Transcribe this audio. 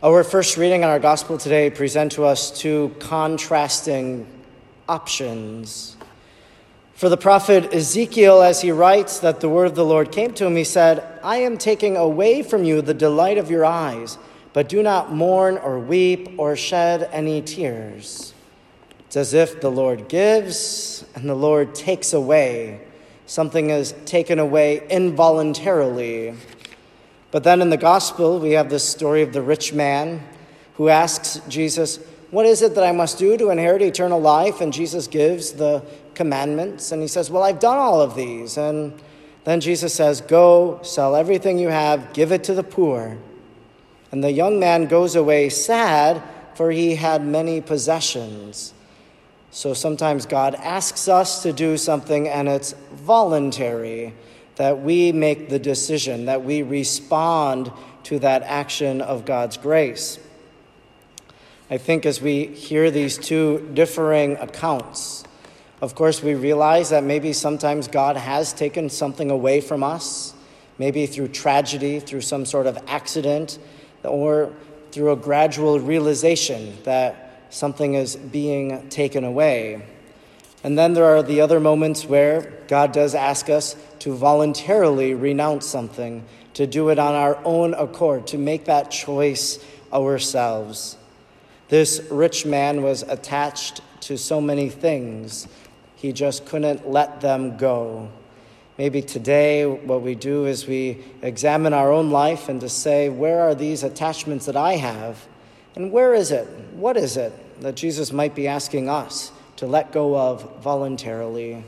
Our first reading in our gospel today present to us two contrasting options. For the prophet Ezekiel, as he writes that the word of the Lord came to him, he said, I am taking away from you the delight of your eyes, but do not mourn or weep or shed any tears. It's as if the Lord gives and the Lord takes away. Something is taken away involuntarily. But then in the gospel, we have this story of the rich man who asks Jesus, What is it that I must do to inherit eternal life? And Jesus gives the commandments. And he says, Well, I've done all of these. And then Jesus says, Go, sell everything you have, give it to the poor. And the young man goes away sad, for he had many possessions. So sometimes God asks us to do something and it's voluntary, that we make the decision, that we respond to that action of God's grace. I think as we hear these two differing accounts, of course, we realize that maybe sometimes God has taken something away from us, maybe through tragedy, through some sort of accident, or through a gradual realization that something is being taken away. And then there are the other moments where God does ask us to voluntarily renounce something, to do it on our own accord, to make that choice ourselves. This rich man was attached to so many things he just couldn't let them go. Maybe today, what we do is we examine our own life and to say, where are these attachments that I have? And where is it? What is it that Jesus might be asking us to let go of voluntarily?